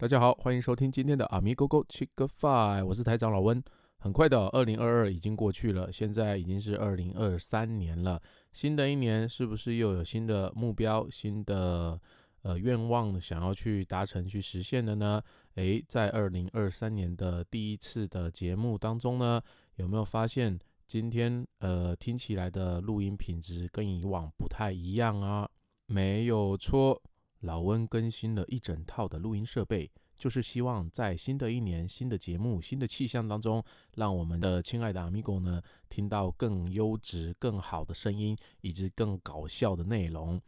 大家好，欢迎收听今天的阿咪 Go Go Chick Five，我是台长老温。很快的，二零二二已经过去了，现在已经是二零二三年了。新的一年是不是又有新的目标、新的呃愿望想要去达成、去实现的呢？诶，在二零二三年的第一次的节目当中呢，有没有发现今天呃听起来的录音品质跟以往不太一样啊？没有错。老温更新了一整套的录音设备，就是希望在新的一年、新的节目、新的气象当中，让我们的亲爱的阿米狗呢听到更优质、更好的声音，以及更搞笑的内容。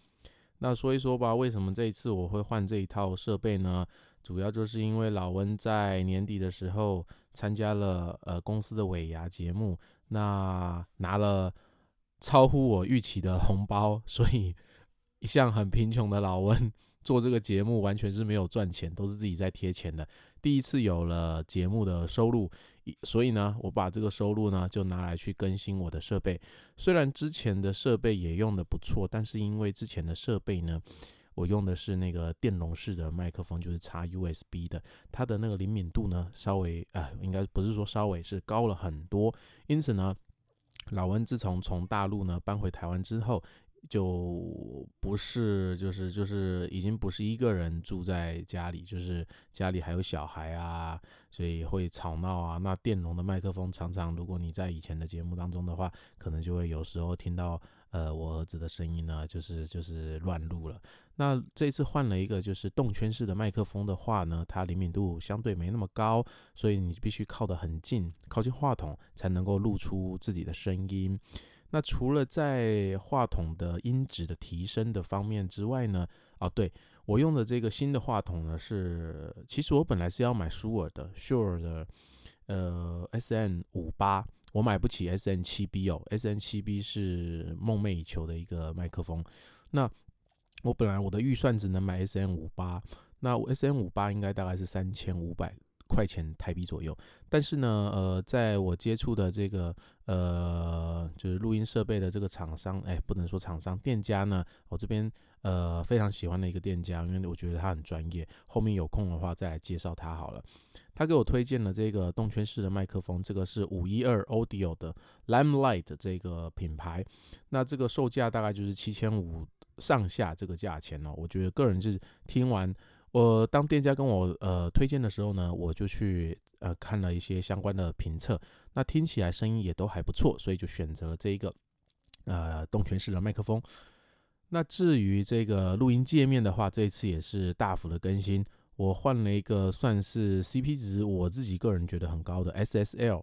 那说一说吧，为什么这一次我会换这一套设备呢？主要就是因为老温在年底的时候参加了呃公司的尾牙节目，那拿了超乎我预期的红包，所以。一向很贫穷的老温做这个节目完全是没有赚钱，都是自己在贴钱的。第一次有了节目的收入，所以呢，我把这个收入呢就拿来去更新我的设备。虽然之前的设备也用的不错，但是因为之前的设备呢，我用的是那个电容式的麦克风，就是插 USB 的，它的那个灵敏度呢稍微啊，应该不是说稍微是高了很多。因此呢，老温自从从大陆呢搬回台湾之后。就不是，就是就是已经不是一个人住在家里，就是家里还有小孩啊，所以会吵闹啊。那电容的麦克风常常，如果你在以前的节目当中的话，可能就会有时候听到呃我儿子的声音呢，就是就是乱录了。那这次换了一个就是动圈式的麦克风的话呢，它灵敏度相对没那么高，所以你必须靠得很近，靠近话筒才能够录出自己的声音。那除了在话筒的音质的提升的方面之外呢？哦，对我用的这个新的话筒呢，是其实我本来是要买舒尔的 Shure 的呃 SN 五八，我买不起 SN 七 B 哦，SN 七 B 是梦寐以求的一个麦克风。那我本来我的预算只能买 SN 五八，那 SN 五八应该大概是三千五百。块钱台币左右，但是呢，呃，在我接触的这个呃，就是录音设备的这个厂商，哎，不能说厂商，店家呢，我这边呃非常喜欢的一个店家，因为我觉得他很专业。后面有空的话再来介绍他好了。他给我推荐了这个动圈式的麦克风，这个是五一二 Audio 的 lamelight 这个品牌，那这个售价大概就是七千五上下这个价钱哦。我觉得个人是听完。我当店家跟我呃推荐的时候呢，我就去呃看了一些相关的评测，那听起来声音也都还不错，所以就选择了这一个呃动圈式的麦克风。那至于这个录音界面的话，这一次也是大幅的更新，我换了一个算是 CP 值我自己个人觉得很高的 SSL。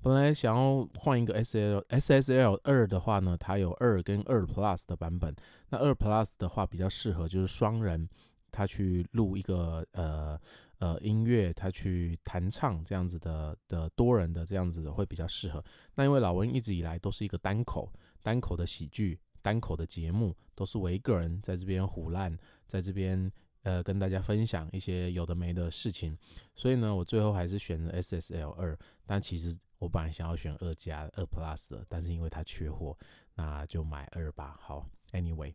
本来想要换一个 SL SSL 二的话呢，它有二跟二 Plus 的版本，那二 Plus 的话比较适合就是双人。他去录一个呃呃音乐，他去弹唱这样子的的多人的这样子的会比较适合。那因为老温一直以来都是一个单口单口的喜剧单口的节目，都是我一个人在这边胡烂，在这边呃跟大家分享一些有的没的事情。所以呢，我最后还是选了 SSL 二。但其实我本来想要选二加二 Plus 的，但是因为它缺货，那就买二吧。好，Anyway。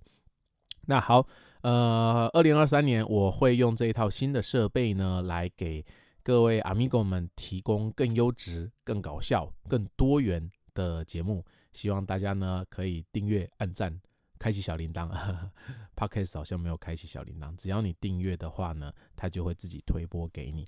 那好，呃，二零二三年我会用这一套新的设备呢，来给各位 Amigo 们提供更优质、更搞笑、更多元的节目。希望大家呢可以订阅、按赞、开启小铃铛。Podcast 好像没有开启小铃铛，只要你订阅的话呢，它就会自己推播给你。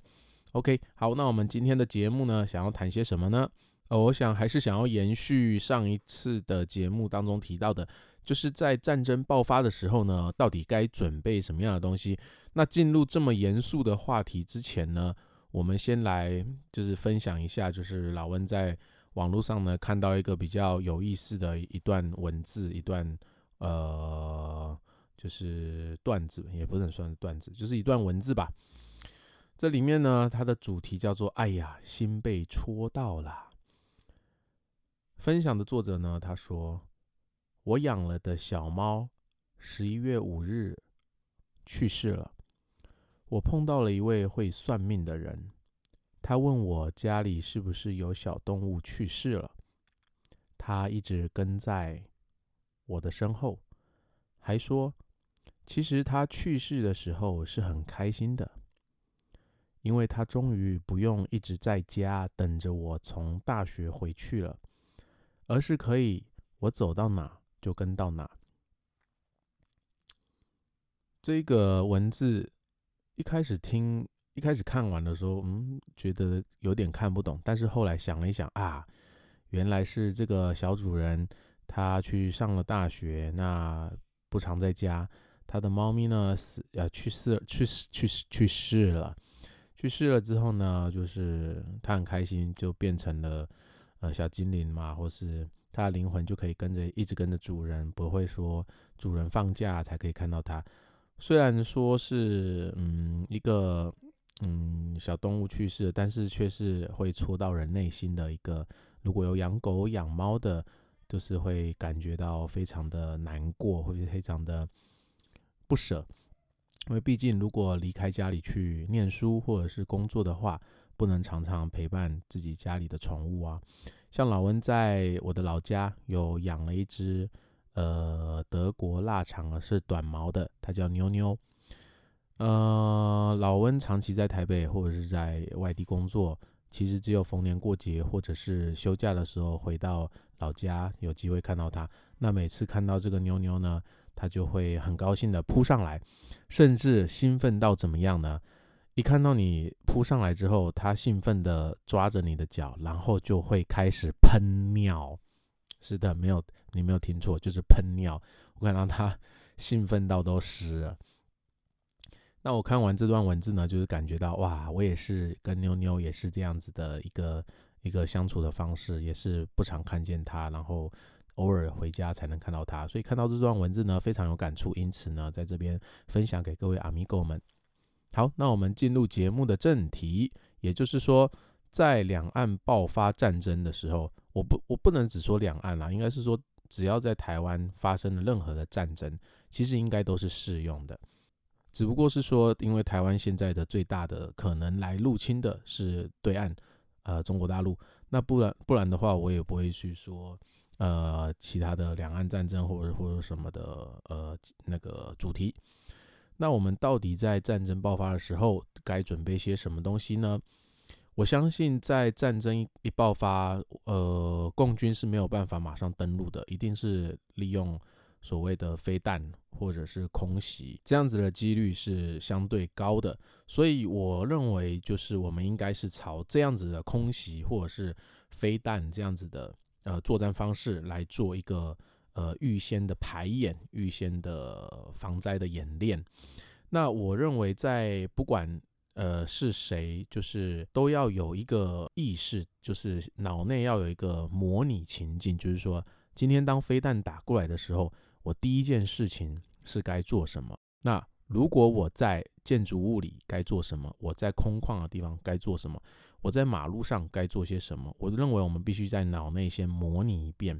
OK，好，那我们今天的节目呢，想要谈些什么呢？呃，我想还是想要延续上一次的节目当中提到的。就是在战争爆发的时候呢，到底该准备什么样的东西？那进入这么严肃的话题之前呢，我们先来就是分享一下，就是老温在网络上呢看到一个比较有意思的一段文字，一段呃，就是段子，也不能算是段子，就是一段文字吧。这里面呢，它的主题叫做“哎呀，心被戳到了”。分享的作者呢，他说。我养了的小猫，十一月五日去世了。我碰到了一位会算命的人，他问我家里是不是有小动物去世了。他一直跟在我的身后，还说其实他去世的时候是很开心的。因为他终于不用一直在家等着我从大学回去了，而是可以我走到哪就跟到哪。这个文字一开始听，一开始看完的时候，嗯，觉得有点看不懂。但是后来想了一想啊，原来是这个小主人他去上了大学，那不常在家。他的猫咪呢死呃去世去世去世去世了，去世了之后呢，就是他很开心，就变成了呃小精灵嘛，或是他的灵魂就可以跟着一直跟着主人，不会说主人放假才可以看到它。虽然说是嗯一个嗯小动物去世，但是却是会戳到人内心的一个。如果有养狗养猫的，就是会感觉到非常的难过，会非常的不舍。因为毕竟如果离开家里去念书或者是工作的话，不能常常陪伴自己家里的宠物啊。像老温在我的老家有养了一只。呃，德国腊肠啊是短毛的，它叫妞妞。呃，老温长期在台北或者是在外地工作，其实只有逢年过节或者是休假的时候回到老家，有机会看到它。那每次看到这个妞妞呢，它就会很高兴的扑上来，甚至兴奋到怎么样呢？一看到你扑上来之后，它兴奋的抓着你的脚，然后就会开始喷尿。是的，没有你没有听错，就是喷尿。我看到他 兴奋到都湿了。那我看完这段文字呢，就是感觉到哇，我也是跟妞妞也是这样子的一个一个相处的方式，也是不常看见他，然后偶尔回家才能看到他。所以看到这段文字呢，非常有感触，因此呢，在这边分享给各位阿米狗们。好，那我们进入节目的正题，也就是说。在两岸爆发战争的时候，我不我不能只说两岸啦，应该是说只要在台湾发生了任何的战争，其实应该都是适用的。只不过是说，因为台湾现在的最大的可能来入侵的是对岸，呃，中国大陆。那不然不然的话，我也不会去说呃其他的两岸战争或者或者什么的呃那个主题。那我们到底在战争爆发的时候该准备些什么东西呢？我相信，在战争一爆发，呃，共军是没有办法马上登陆的，一定是利用所谓的飞弹或者是空袭，这样子的几率是相对高的。所以，我认为就是我们应该是朝这样子的空袭或者是飞弹这样子的呃作战方式来做一个呃预先的排演、预先的防灾的演练。那我认为，在不管呃，是谁？就是都要有一个意识，就是脑内要有一个模拟情境，就是说，今天当飞弹打过来的时候，我第一件事情是该做什么？那如果我在建筑物里该做什么？我在空旷的地方该做什么？我在马路上该做些什么？我认为我们必须在脑内先模拟一遍。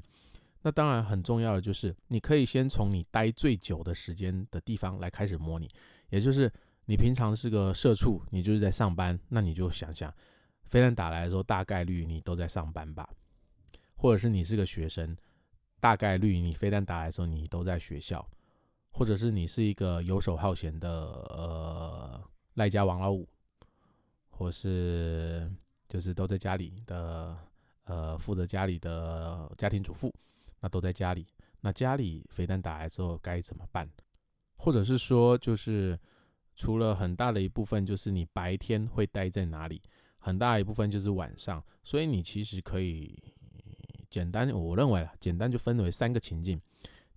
那当然很重要的就是，你可以先从你待最久的时间的地方来开始模拟，也就是。你平常是个社畜，你就是在上班，那你就想想，飞弹打来的时候，大概率你都在上班吧？或者是你是个学生，大概率你飞弹打来的时候，你都在学校，或者是你是一个游手好闲的呃赖家王老五，或是就是都在家里的呃负责家里的家庭主妇，都在家里，那家里飞弹打来之后该怎么办？或者是说就是。除了很大的一部分就是你白天会待在哪里，很大一部分就是晚上，所以你其实可以简单，我认为啊，简单就分为三个情境。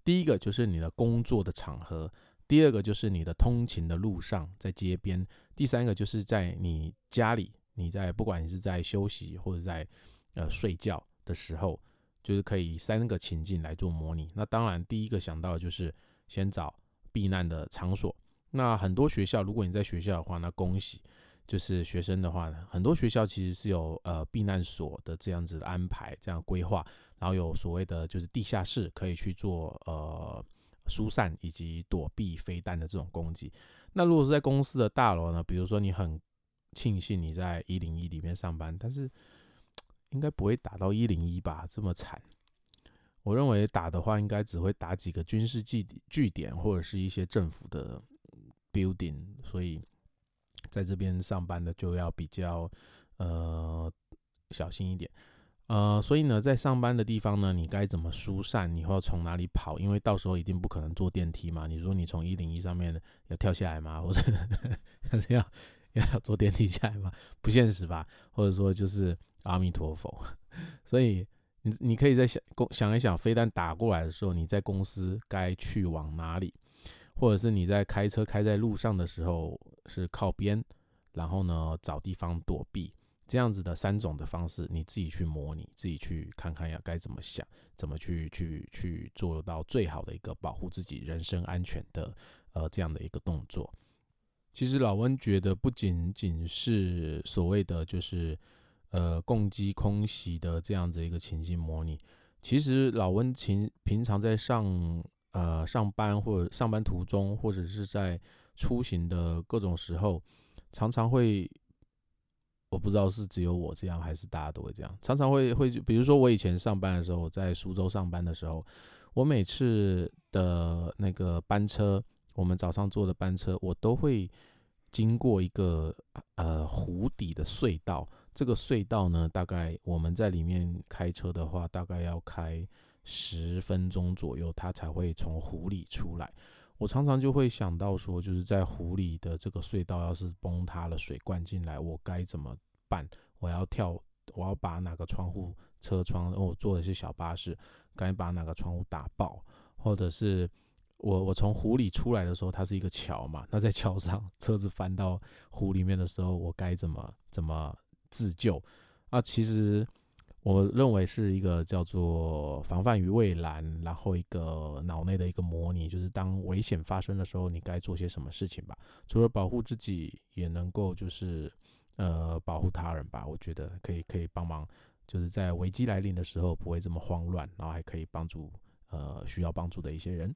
第一个就是你的工作的场合，第二个就是你的通勤的路上，在街边，第三个就是在你家里，你在不管你是在休息或者在呃睡觉的时候，就是可以三个情境来做模拟。那当然，第一个想到的就是先找避难的场所。那很多学校，如果你在学校的话，那恭喜，就是学生的话呢，很多学校其实是有呃避难所的这样子的安排，这样规划，然后有所谓的就是地下室可以去做呃疏散以及躲避飞弹的这种攻击。那如果是在公司的大楼呢，比如说你很庆幸你在一零一里面上班，但是应该不会打到一零一吧，这么惨。我认为打的话，应该只会打几个军事据据点或者是一些政府的。building，所以在这边上班的就要比较呃小心一点。呃，所以呢，在上班的地方呢，你该怎么疏散？你要从哪里跑？因为到时候一定不可能坐电梯嘛。你说你从一零一上面要跳下来吗？或者 要要坐电梯下来吗？不现实吧？或者说就是阿弥陀佛。所以你你可以在想公想一想，飞弹打过来的时候，你在公司该去往哪里？或者是你在开车开在路上的时候是靠边，然后呢找地方躲避。这样子的三种的方式，你自己去模拟，自己去看看要该怎么想，怎么去去去做到最好的一个保护自己人身安全的呃这样的一个动作。其实老温觉得不仅仅是所谓的就是呃共机空袭的这样子一个情境模拟，其实老温平平常在上呃上班或者上班途中，或者是在出行的各种时候，常常会。我不知道是只有我这样，还是大家都会这样。常常会会，比如说我以前上班的时候，在苏州上班的时候，我每次的那个班车，我们早上坐的班车，我都会经过一个呃湖底的隧道。这个隧道呢，大概我们在里面开车的话，大概要开十分钟左右，它才会从湖里出来。我常常就会想到说，就是在湖里的这个隧道要是崩塌了，水灌进来，我该怎么办？我要跳，我要把哪个窗户、车窗？我坐的是小巴士，该把哪个窗户打爆？或者是我我从湖里出来的时候，它是一个桥嘛？那在桥上，车子翻到湖里面的时候，我该怎么怎么自救？啊，其实。我认为是一个叫做防范于未然，然后一个脑内的一个模拟，就是当危险发生的时候，你该做些什么事情吧。除了保护自己，也能够就是呃保护他人吧。我觉得可以可以帮忙，就是在危机来临的时候不会这么慌乱，然后还可以帮助呃需要帮助的一些人。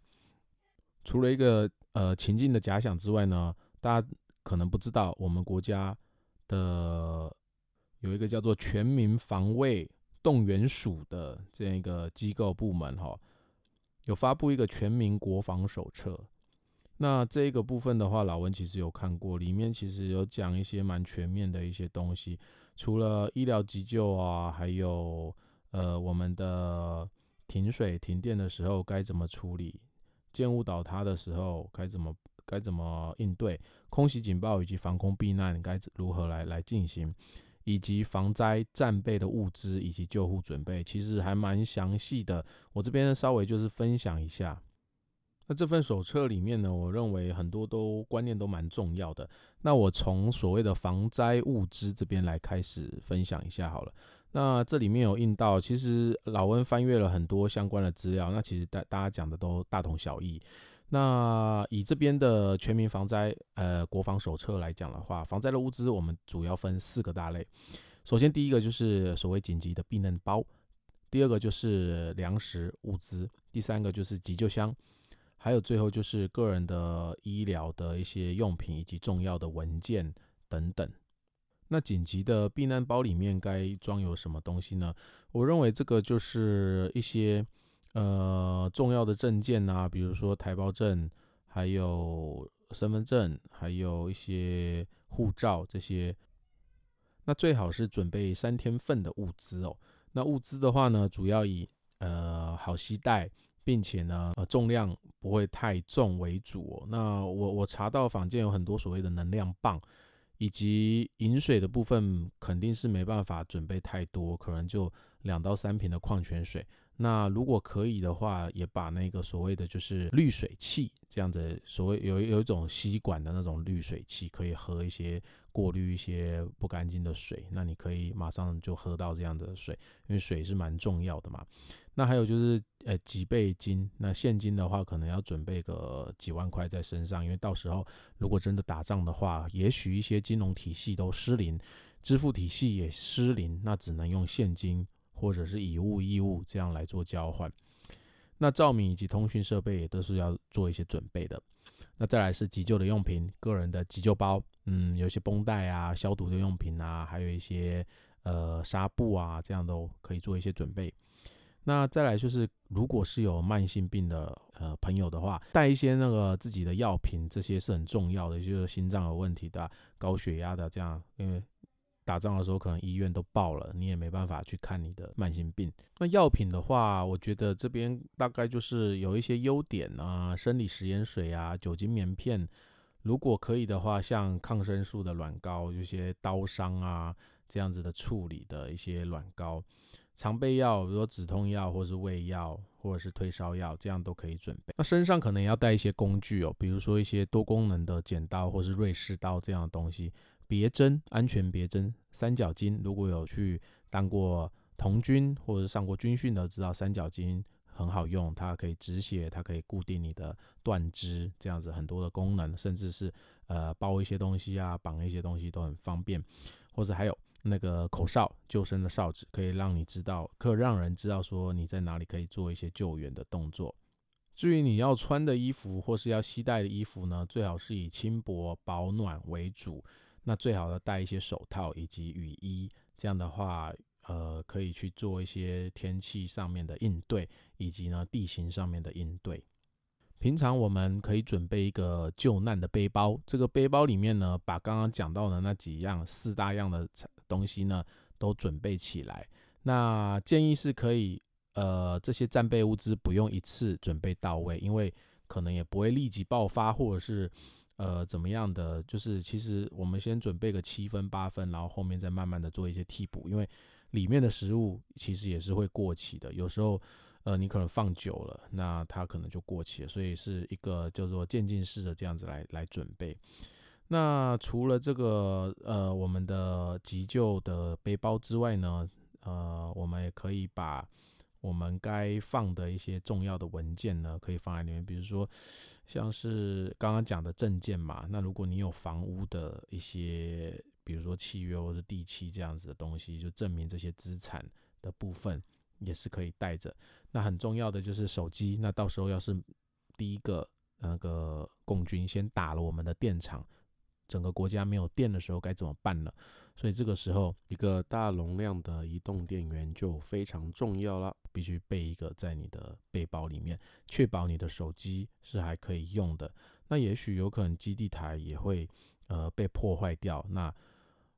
除了一个呃情境的假想之外呢，大家可能不知道，我们国家的有一个叫做全民防卫。动员署的这样一个机构部门哈，有发布一个全民国防手册。那这个部分的话，老文其实有看过，里面其实有讲一些蛮全面的一些东西。除了医疗急救啊，还有呃我们的停水停电的时候该怎么处理，建物倒塌的时候该怎么该怎么应对，空袭警报以及防空避难该如何来来进行。以及防灾战备的物资以及救护准备，其实还蛮详细的。我这边稍微就是分享一下。那这份手册里面呢，我认为很多都观念都蛮重要的。那我从所谓的防灾物资这边来开始分享一下好了。那这里面有印到，其实老温翻阅了很多相关的资料，那其实大大家讲的都大同小异。那以这边的全民防灾呃国防手册来讲的话，防灾的物资我们主要分四个大类。首先第一个就是所谓紧急的避难包，第二个就是粮食物资，第三个就是急救箱，还有最后就是个人的医疗的一些用品以及重要的文件等等。那紧急的避难包里面该装有什么东西呢？我认为这个就是一些。呃，重要的证件啊，比如说台胞证，还有身份证，还有一些护照这些，那最好是准备三天份的物资哦。那物资的话呢，主要以呃好携带，并且呢呃重量不会太重为主哦。那我我查到坊间有很多所谓的能量棒，以及饮水的部分肯定是没办法准备太多，可能就两到三瓶的矿泉水。那如果可以的话，也把那个所谓的就是滤水器这样的所谓有有一种吸管的那种滤水器，可以喝一些过滤一些不干净的水。那你可以马上就喝到这样的水，因为水是蛮重要的嘛。那还有就是呃几倍金，那现金的话可能要准备个几万块在身上，因为到时候如果真的打仗的话，也许一些金融体系都失灵，支付体系也失灵，那只能用现金。或者是以物易物这样来做交换，那照明以及通讯设备也都是要做一些准备的。那再来是急救的用品，个人的急救包，嗯，有些绷带啊、消毒的用品啊，还有一些呃纱布啊，这样都可以做一些准备。那再来就是，如果是有慢性病的呃朋友的话，带一些那个自己的药品，这些是很重要的，就是心脏有问题的、高血压的这样，因为打仗的时候可能医院都爆了，你也没办法去看你的慢性病。那药品的话，我觉得这边大概就是有一些优点啊，生理食盐水啊，酒精棉片，如果可以的话，像抗生素的软膏，有些刀伤啊这样子的处理的一些软膏。常备药，比如说止痛药，或是胃药，或者是退烧药，这样都可以准备。那身上可能要带一些工具哦，比如说一些多功能的剪刀，或是瑞士刀这样的东西。别针，安全别针，三角巾。如果有去当过童军或者上过军训的，知道三角巾很好用，它可以止血，它可以固定你的断肢，这样子很多的功能，甚至是呃包一些东西啊，绑一些东西都很方便。或者还有。那个口哨，救生的哨子，可以让你知道，可以让人知道说你在哪里可以做一些救援的动作。至于你要穿的衣服或是要携带的衣服呢，最好是以轻薄保暖为主。那最好呢带一些手套以及雨衣，这样的话，呃，可以去做一些天气上面的应对，以及呢地形上面的应对。平常我们可以准备一个救难的背包，这个背包里面呢，把刚刚讲到的那几样四大样的东西呢，都准备起来。那建议是可以，呃，这些战备物资不用一次准备到位，因为可能也不会立即爆发，或者是呃怎么样的，就是其实我们先准备个七分八分，然后后面再慢慢的做一些替补，因为里面的食物其实也是会过期的，有时候。呃，你可能放久了，那它可能就过期了，所以是一个叫做渐进式的这样子来来准备。那除了这个呃我们的急救的背包之外呢，呃，我们也可以把我们该放的一些重要的文件呢，可以放在里面，比如说像是刚刚讲的证件嘛。那如果你有房屋的一些，比如说契约或者地契这样子的东西，就证明这些资产的部分。也是可以带着，那很重要的就是手机。那到时候要是第一个那个共军先打了我们的电厂，整个国家没有电的时候该怎么办呢？所以这个时候一个大容量的移动电源就非常重要了，必须备一个在你的背包里面，确保你的手机是还可以用的。那也许有可能基地台也会呃被破坏掉，那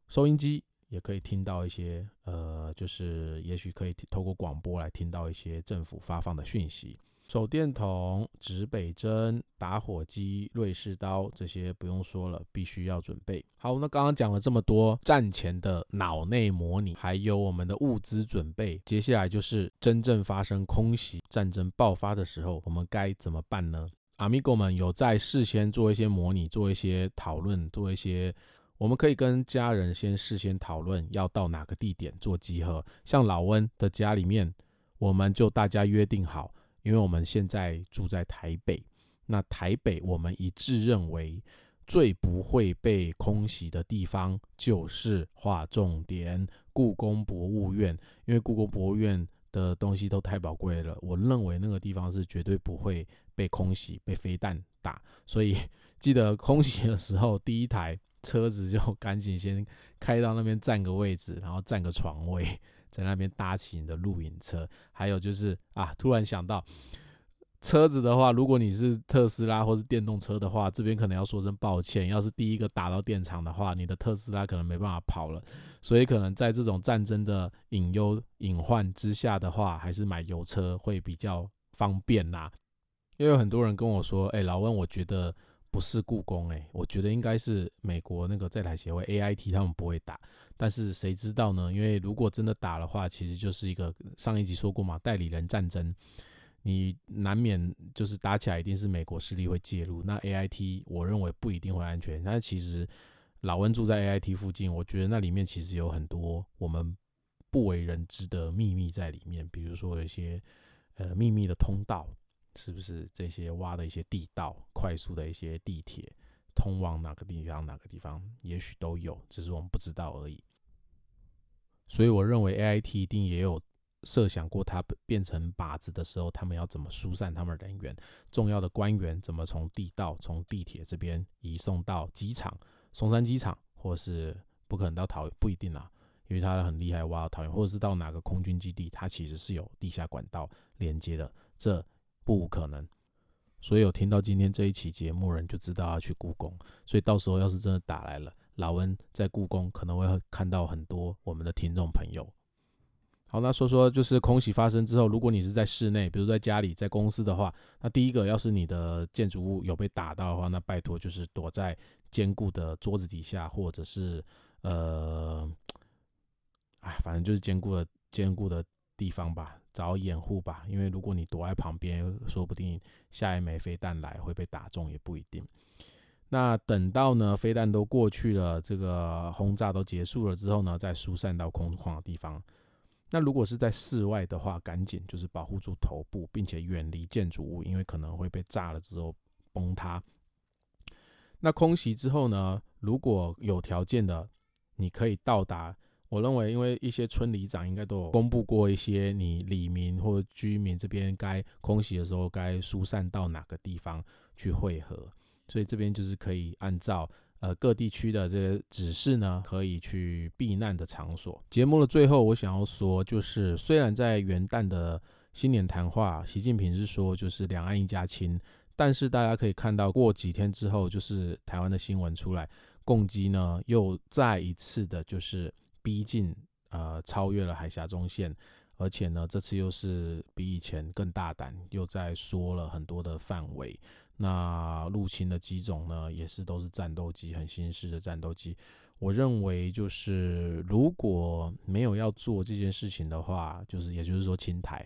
收音机。也可以听到一些，呃，就是也许可以透过广播来听到一些政府发放的讯息。手电筒、指北针、打火机、瑞士刀这些不用说了，必须要准备好。那刚刚讲了这么多战前的脑内模拟，还有我们的物资准备，接下来就是真正发生空袭战争爆发的时候，我们该怎么办呢？阿米狗们有在事先做一些模拟，做一些讨论，做一些。我们可以跟家人先事先讨论要到哪个地点做集合，像老温的家里面，我们就大家约定好，因为我们现在住在台北，那台北我们一致认为最不会被空袭的地方就是划重点故宫博物院，因为故宫博物院的东西都太宝贵了，我认为那个地方是绝对不会被空袭、被飞弹打，所以 记得空袭的时候第一台。车子就赶紧先开到那边占个位置，然后占个床位，在那边搭起你的露营车。还有就是啊，突然想到车子的话，如果你是特斯拉或是电动车的话，这边可能要说声抱歉。要是第一个打到电厂的话，你的特斯拉可能没办法跑了。所以可能在这种战争的隐忧隐患之下的话，还是买油车会比较方便啦。因为有很多人跟我说，哎，老温，我觉得。不是故宫哎，我觉得应该是美国那个在台协会 A I T 他们不会打，但是谁知道呢？因为如果真的打的话，其实就是一个上一集说过嘛，代理人战争，你难免就是打起来一定是美国势力会介入。那 A I T 我认为不一定会安全，但其实老温住在 A I T 附近，我觉得那里面其实有很多我们不为人知的秘密在里面，比如说有一些呃秘密的通道。是不是这些挖的一些地道、快速的一些地铁，通往哪个地方？哪个地方也许都有，只是我们不知道而已。所以我认为 A I T 一定也有设想过，它变成靶子的时候，他们要怎么疏散他们人员？重要的官员怎么从地道、从地铁这边移送到机场、松山机场，或是不可能到桃，不一定啊。因为它很厉害挖到桃园，或者是到哪个空军基地，它其实是有地下管道连接的，这不可能。所以有听到今天这一期节目人就知道要去故宫，所以到时候要是真的打来了，老温在故宫可能会看到很多我们的听众朋友。好，那说说就是空袭发生之后，如果你是在室内，比如在家里、在公司的话，那第一个要是你的建筑物有被打到的话，那拜托就是躲在坚固的桌子底下，或者是呃，哎，反正就是坚固的坚固的地方吧，找掩护吧。因为如果你躲在旁边，说不定下一枚飞弹来会被打中，也不一定。那等到呢飞弹都过去了，这个轰炸都结束了之后呢，再疏散到空旷的地方。那如果是在室外的话，赶紧就是保护住头部，并且远离建筑物，因为可能会被炸了之后崩塌。那空袭之后呢，如果有条件的，你可以到达。我认为，因为一些村里长应该都有公布过一些你里民或居民这边该空袭的时候该疏散到哪个地方去汇合，所以这边就是可以按照。呃，各地区的这些指示呢，可以去避难的场所。节目的最后，我想要说，就是虽然在元旦的新年谈话，习近平是说就是两岸一家亲，但是大家可以看到，过几天之后，就是台湾的新闻出来，共机呢又再一次的，就是逼近，呃，超越了海峡中线，而且呢，这次又是比以前更大胆，又在说了很多的范围。那入侵的机种呢，也是都是战斗机，很新式的战斗机。我认为就是如果没有要做这件事情的话，就是也就是说，青台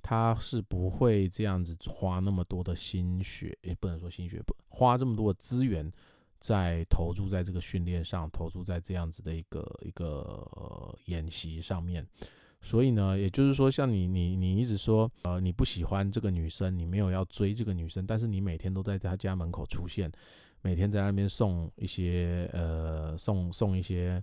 他是不会这样子花那么多的心血，也不能说心血不花这么多的资源在投注在这个训练上，投注在这样子的一个一个演习上面。所以呢，也就是说，像你，你，你一直说，呃，你不喜欢这个女生，你没有要追这个女生，但是你每天都在她家门口出现，每天在那边送一些，呃，送送一些，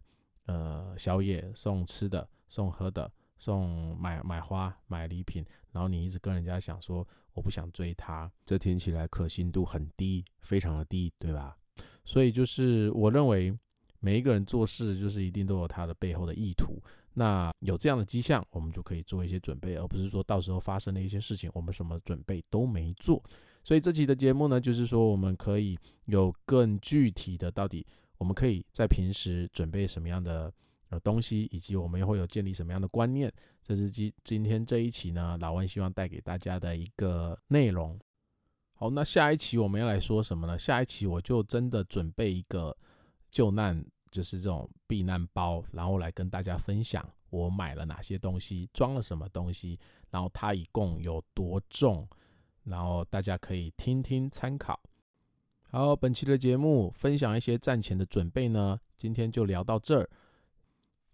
呃，宵夜，送吃的，送喝的，送买买花，买礼品，然后你一直跟人家想说，我不想追她，这听起来可信度很低，非常的低，对吧？所以就是我认为，每一个人做事就是一定都有他的背后的意图。那有这样的迹象，我们就可以做一些准备，而不是说到时候发生了一些事情，我们什么准备都没做。所以这期的节目呢，就是说我们可以有更具体的，到底我们可以在平时准备什么样的呃东西，以及我们又会有建立什么样的观念。这是今今天这一期呢，老万希望带给大家的一个内容。好，那下一期我们要来说什么呢？下一期我就真的准备一个救难。就是这种避难包，然后来跟大家分享我买了哪些东西，装了什么东西，然后它一共有多重，然后大家可以听听参考。好，本期的节目分享一些战前的准备呢，今天就聊到这儿。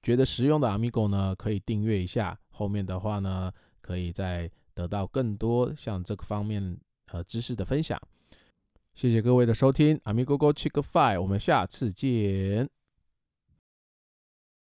觉得实用的 Amigo 呢，可以订阅一下，后面的话呢，可以再得到更多像这个方面和知识的分享。谢谢各位的收听阿咪 go Go Chick Five，我们下次见。